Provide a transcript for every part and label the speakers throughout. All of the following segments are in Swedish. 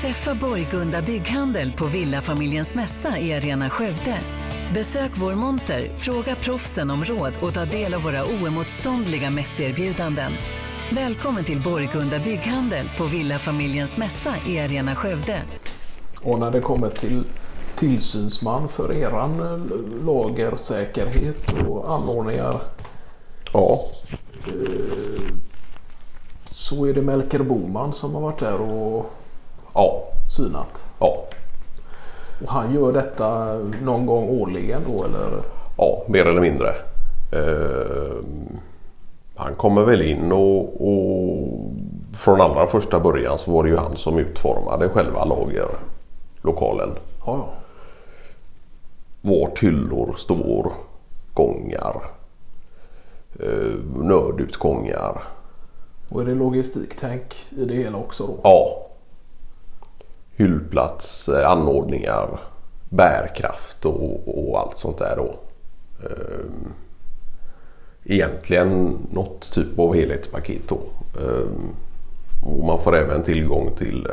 Speaker 1: Träffa Borgunda Bygghandel på Villafamiljens mässa i Arena Skövde. Besök vår monter, fråga proffsen om råd och ta del av våra oemotståndliga mässerbjudanden. Välkommen till Borgunda Bygghandel på Villafamiljens mässa i Arena Skövde.
Speaker 2: Och när det kommer till tillsynsman för eran eh, lagersäkerhet och anordningar
Speaker 3: Ja,
Speaker 2: så är det Melker Boman som har varit där och
Speaker 3: ja,
Speaker 2: synat.
Speaker 3: ja,
Speaker 2: Och han gör detta någon gång årligen då eller?
Speaker 3: ja, mer eller mindre. Eh, han kommer väl in och, och från allra första början så var det ju han som utformade själva lagerlokalen.
Speaker 2: Ja, ja.
Speaker 3: Vart hyllor står, gångar, eh, nödutgångar.
Speaker 2: Och är det logistiktänk i det hela också då?
Speaker 3: Ja. Hyllplats, eh, anordningar, bärkraft och, och allt sånt där då. Eh, egentligen något typ av helhetspaket då. Eh, och man får även tillgång till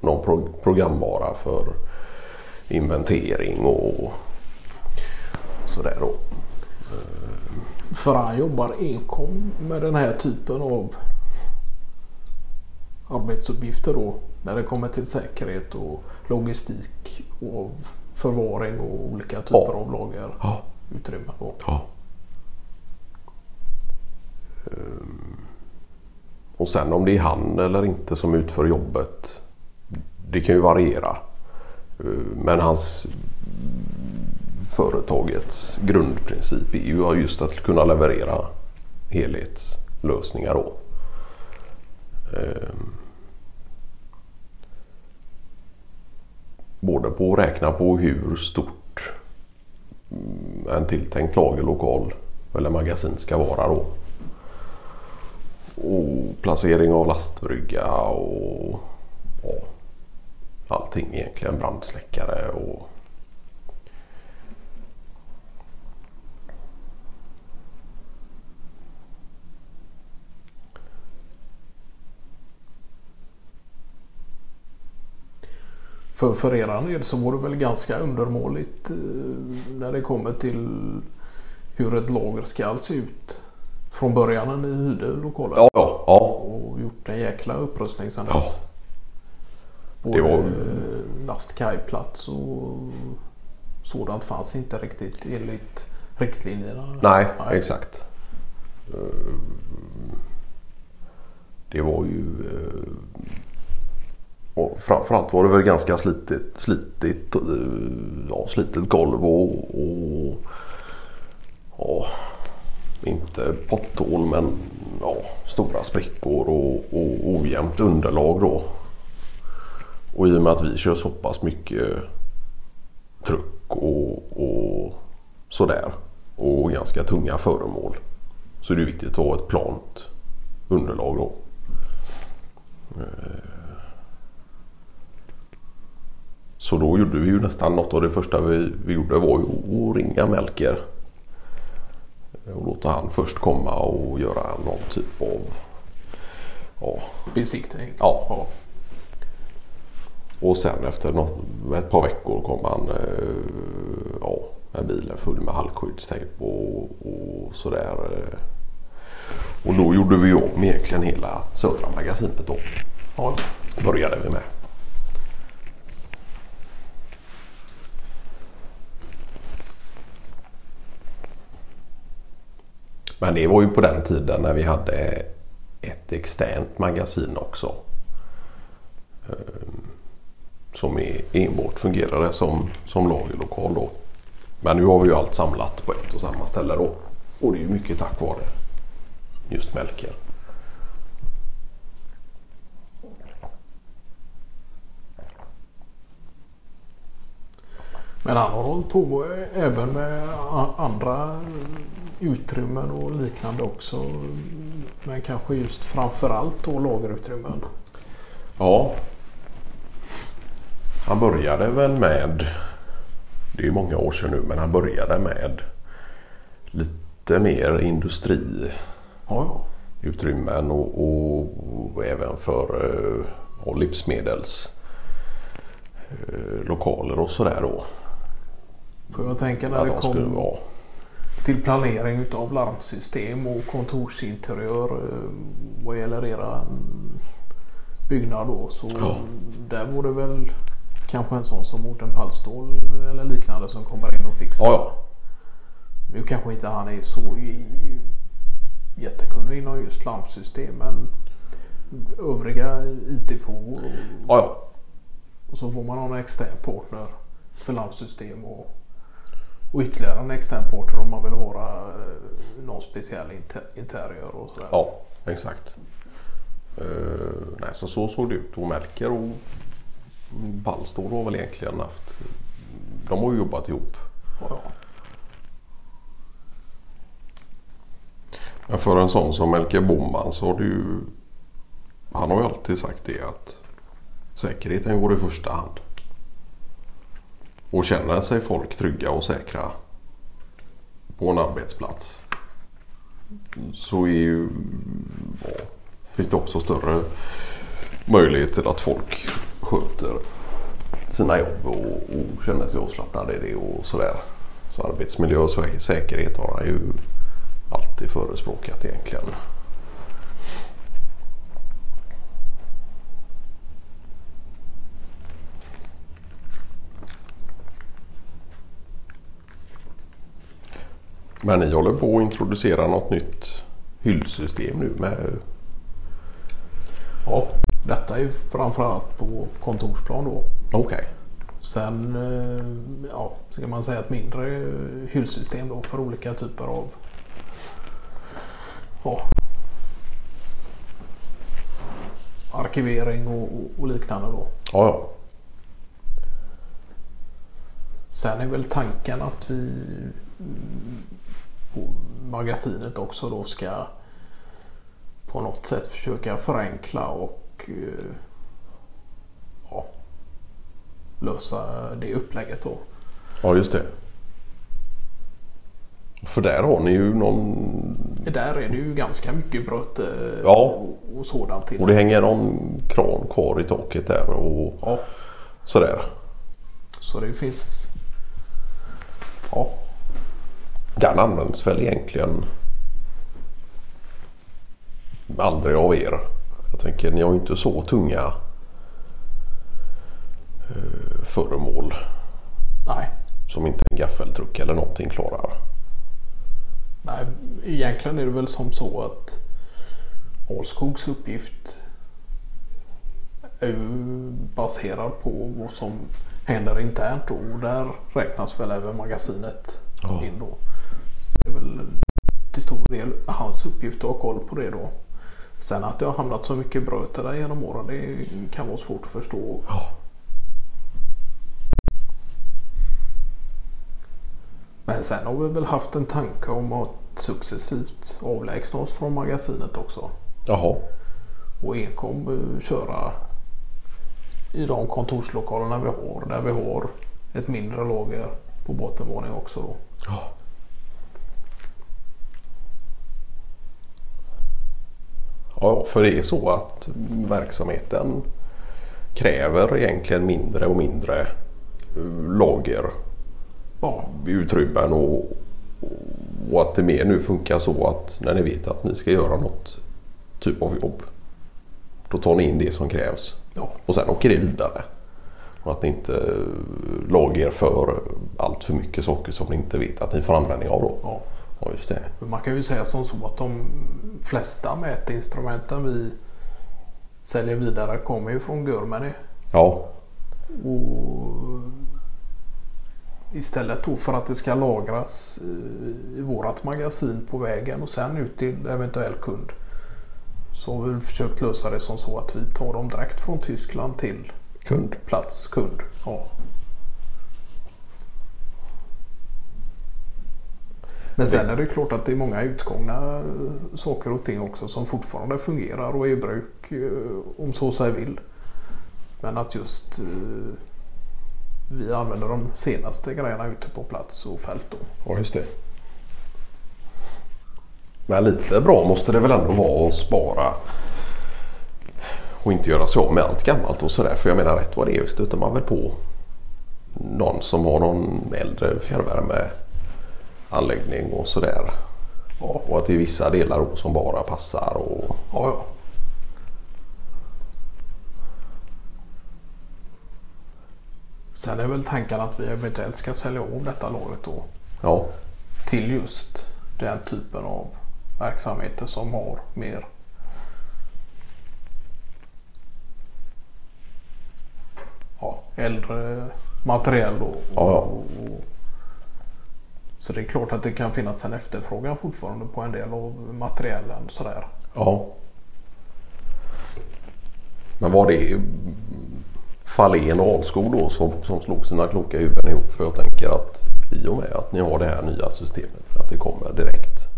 Speaker 3: någon pro- programvara för inventering och sådär då.
Speaker 2: För han jobbar enkom med den här typen av arbetsuppgifter då. När det kommer till säkerhet och logistik och förvaring och olika typer
Speaker 3: Ja.
Speaker 2: av lager.
Speaker 3: Ja.
Speaker 2: Utrymme då.
Speaker 3: Ja. Ehm, Och sen om det är han eller inte som utför jobbet. Det kan ju variera. Ehm, Men hans företagets grundprincip är ju just att kunna leverera helhetslösningar då. Ehm. Både på att räkna på hur stort mm, en tilltänkt lagerlokal eller magasin ska vara då. Och placering av lastbrygga och ja, allting egentligen. Brandsläckare och
Speaker 2: För, för eran del så var det väl ganska undermåligt eh, när det kommer till hur ett lager ska se ut. Från början när ni hyrde lokalen.
Speaker 3: ja, ja, ja,
Speaker 2: Och gjort en jäkla upprustning sedan
Speaker 3: Ja.
Speaker 2: dess. Både
Speaker 3: Det var-
Speaker 2: eh, lastkajplats och sådant fanns inte riktigt enligt riktlinjerna.
Speaker 3: nej, exakt. Ehm, Det var ju eh, och framförallt var det väl ganska slitigt, slitigt, ja, slitet golv och, och ja, inte potthål men ja, stora sprickor och, och ojämnt underlag då. Och i och med att vi kör så pass mycket truck och, och sådär och ganska tunga föremål så är det viktigt att ha ett plant underlag då. Eh, Så då gjorde vi ju nästan något av det första vi, vi gjorde var ju att ringa Melker. Och låta han först komma och göra någon typ av ja,
Speaker 2: Besiktning.
Speaker 3: Ja. Och sen efter något, ett par veckor kom han eh, ja, med bilen full med halkskyddstejp och, och sådär. eh. Och då gjorde vi om egentligen hela södra magasinet då.
Speaker 2: Ja.
Speaker 3: Började vi med. Men det var ju på den tiden när vi hade ett externt magasin också. Ehm, som enbart fungerade som, som lagerlokal då. Men nu har vi ju allt samlat på ett och samma ställe då. Och det är ju mycket tack vare just Melker.
Speaker 2: Men han har hållit på även med andra utrymmen och liknande också. Men kanske just framförallt då lagerutrymmen.
Speaker 3: Ja. Han började väl med, det är ju många år sedan nu, men han började med lite mer industriutrymmen
Speaker 2: Ja, ja.
Speaker 3: och, och, och även för eh, och livsmedels eh, lokaler och sådär då.
Speaker 2: För jag tänker när
Speaker 3: Att
Speaker 2: det
Speaker 3: de skulle
Speaker 2: kom
Speaker 3: vara.
Speaker 2: Till planering utav larmsystem och kontorsinteriör eh, vad gäller era mm, byggnad då så
Speaker 3: Ja.
Speaker 2: där var det väl kanske en sån som Mårten Pallstål eller liknande som kommer in och fixar.
Speaker 3: Ja, ja.
Speaker 2: Nu kanske inte han är så jättekunnig inom just larmsystem men övriga IT-frågor och,
Speaker 3: Ja, ja.
Speaker 2: och så får man ha en extern partner för larmsystem och, och ytterligare en extern partner om man vill ha eh, någon speciell inter, interiör och sådär.
Speaker 3: Ja, exakt. Uh, nej, så, så såg det ut. Och Merker och Ballstål har väl egentligen haft... De har ju jobbat ihop.
Speaker 2: Ja,
Speaker 3: Men för en sån som Melker Boman så har ju... Han har ju alltid sagt det att säkerheten går i första hand. Och känner sig folk trygga och säkra på en arbetsplats så är ju, ja, finns det också större möjligheter att folk sköter sina jobb och, och känner sig avslappnade i det och sådär. Så arbetsmiljö och säkerhet har han ju alltid förespråkat egentligen. Men ni håller på att introducera något nytt hyllsystem nu med...
Speaker 2: ja, detta är ju framförallt på kontorsplan då.
Speaker 3: Okej.
Speaker 2: Sen eh, ja, så kan man säga ett mindre hyllsystem då för olika typer av ja, arkivering och, och- liknande då.
Speaker 3: Ja, ja.
Speaker 2: Sen är väl tanken att vi magasinet också då ska på något sätt försöka förenkla och eh, ja, lösa det upplägget då.
Speaker 3: Ja, just det. För där har ni ju någon...
Speaker 2: Där är det ju ganska mycket bröt eh,
Speaker 3: Ja.
Speaker 2: och, och sådant till.
Speaker 3: Och det hänger någon kran kvar i taket där och
Speaker 2: Ja,
Speaker 3: sådär.
Speaker 2: så det finns ja,
Speaker 3: Den används väl egentligen aldrig av er. Jag tänker ni har ju inte så tunga eh, föremål
Speaker 2: nej,
Speaker 3: som inte en gaffeltruck eller någonting klarar.
Speaker 2: nej, egentligen är det väl som så att Alskogs uppgift är ju baserad på vad som händer internt och där räknas väl även magasinet
Speaker 3: Ja.
Speaker 2: in då. Så det är väl till stor del hans uppgift att ha koll på det då. Sen att det har hamnat så mycket bröte där genom åren det kan vara svårt att förstå.
Speaker 3: Ja.
Speaker 2: Men sen har vi väl haft en tanke om att successivt avlägsna oss från magasinet också.
Speaker 3: Jaha.
Speaker 2: Och enkom köra i de kontorslokalerna vi har. Där vi har ett mindre lager på bottenvåning också. Då.
Speaker 3: Ja. Ja, för det är så att verksamheten kräver egentligen mindre och mindre eh, lager
Speaker 2: Ja,
Speaker 3: utrymmen och, och att det mer nu funkar så att när ni vet att ni ska göra något typ av jobb då tar ni in det som krävs
Speaker 2: ja,
Speaker 3: och sen åker det vidare. Och att ni inte eh, lager för allt för mycket saker som ni inte vet att ni får användning av då.
Speaker 2: ja.
Speaker 3: Ja just det.
Speaker 2: Man kan ju säga som så att de flesta mätinstrumenten vi säljer vidare kommer ju från Germany.
Speaker 3: Ja,
Speaker 2: Och istället då för att det ska lagras i vårat magasin på vägen och sen ut till eventuell kund. Så har vi försökt lösa det som så att vi tar dem direkt från Tyskland till
Speaker 3: kund.
Speaker 2: plats kund. Ja. Men sen är det klart att det är många utgångna saker och ting också som fortfarande fungerar och är i bruk eh, om så sig vill. Men att just eh, vi använder de senaste grejerna ute på plats och fält då.
Speaker 3: Ja just det. Men lite bra måste det väl ändå vara att spara och inte göra sig av med allt gammalt och sådär. För jag menar rätt vad det är stöter man väl på någon som har någon äldre fjärrvärmeanläggning och sådär.
Speaker 2: Ja,
Speaker 3: Och att det är vissa delar som bara passar. Och,
Speaker 2: ja, ja. Sen är väl tanken att vi eventuellt ska sälja om detta lagret då
Speaker 3: ja,
Speaker 2: till just den typen av verksamheter som har mer ja, äldre materiell. Och,
Speaker 3: Ja, ja.
Speaker 2: och, så det är klart att det kan finnas en efterfrågan fortfarande på en del av materiellen sådär.
Speaker 3: ja. Men var det Fahlén och Alskog då som, som slog sina kloka huvuden ihop? För jag tänker att i och med att ni har det här nya systemet, att det kommer direkt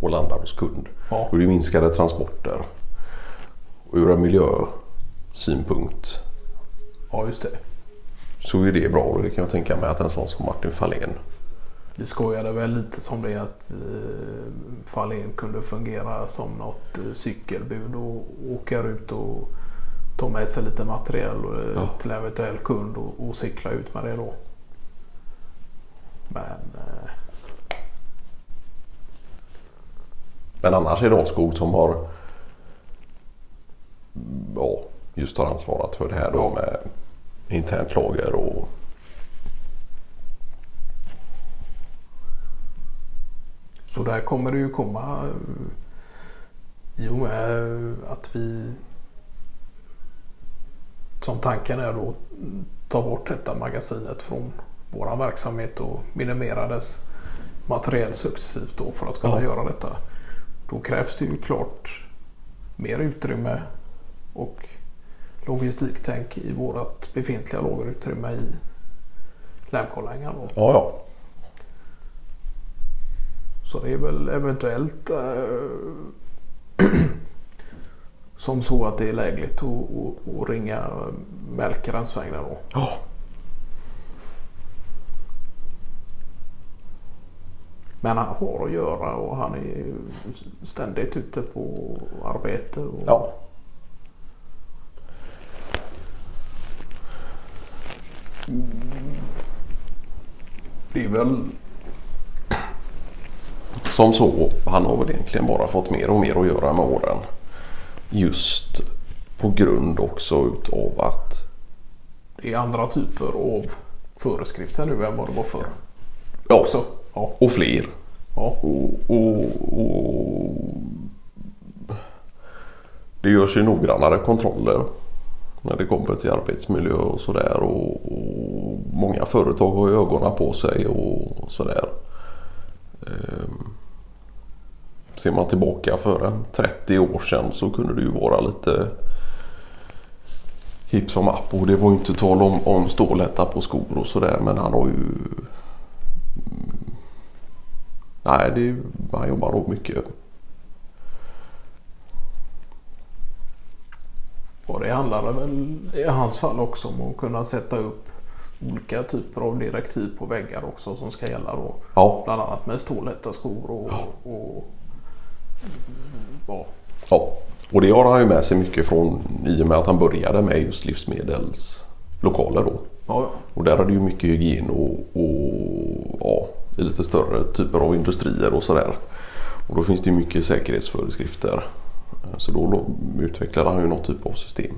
Speaker 3: och landar hos kund.
Speaker 2: Ja.
Speaker 3: Är det minskade transporter. Och ur en miljösynpunkt
Speaker 2: Ja just det.
Speaker 3: så är det bra. Och det kan jag tänka mig att en sån som Martin Fahlén.
Speaker 2: Vi skojade väl lite som det att eh, Fahlén kunde fungera som något eh, cykelbud och åka ut och ta med sig lite material eh,
Speaker 3: Ja.
Speaker 2: till en eventuell kund och, och cykla ut med det då. Men eh,
Speaker 3: Men annars är det Alskog som har ja, just har ansvarat för det här då
Speaker 2: Ja.
Speaker 3: med internt lager och
Speaker 2: så där kommer det ju komma eh, i och med att vi som tanken är då ta bort detta magasinet från våran verksamhet och minimera dess materiell successivt då för att kunna
Speaker 3: Ja.
Speaker 2: göra detta. Då krävs det ju klart mer utrymme och logistiktänk i vårat befintliga lagerutrymme i Lämkollängan. då.
Speaker 3: ja, ja.
Speaker 2: Så det är väl eventuellt eh, som så att det är lägligt att, ringa Melker svängare då.
Speaker 3: ja.
Speaker 2: Men han har att göra och han är ständigt ute på arbete. Och,
Speaker 3: ja. Det är väl som så. Han har väl egentligen bara fått mer och mer att göra med åren. Just på grund också utav att
Speaker 2: Det är andra typer av föreskrifter nu än vad det var förr.
Speaker 3: ja,
Speaker 2: Också. Ja.
Speaker 3: och fler.
Speaker 2: Ja.
Speaker 3: Och, och, och det görs ju noggrannare kontroller när det kommer till arbetsmiljö och sådär. Och, och många företag har ju ögonen på sig och sådär. Ehm, ser man tillbaka för en 30 år sedan så kunde det ju vara lite hipp som app och det var ju inte tal om, om stålhätta på skor och sådär men han har ju Nej, det, är- han jobbar nog mycket.
Speaker 2: Och det handlar väl i hans fall också om att kunna sätta upp olika typer av direktiv på väggar också som ska gälla då.
Speaker 3: Ja,
Speaker 2: Bland annat med stålhätta skor och, och ja,
Speaker 3: ja. Och det har han ju med sig mycket från i och med att han började med just livsmedelslokaler då.
Speaker 2: ja,
Speaker 3: Och där är det ju mycket hygien och, och ja, i lite större typer av industrier och sådär. Och då finns det ju mycket säkerhetsföreskrifter. Så då utvecklade han ju något typ av system.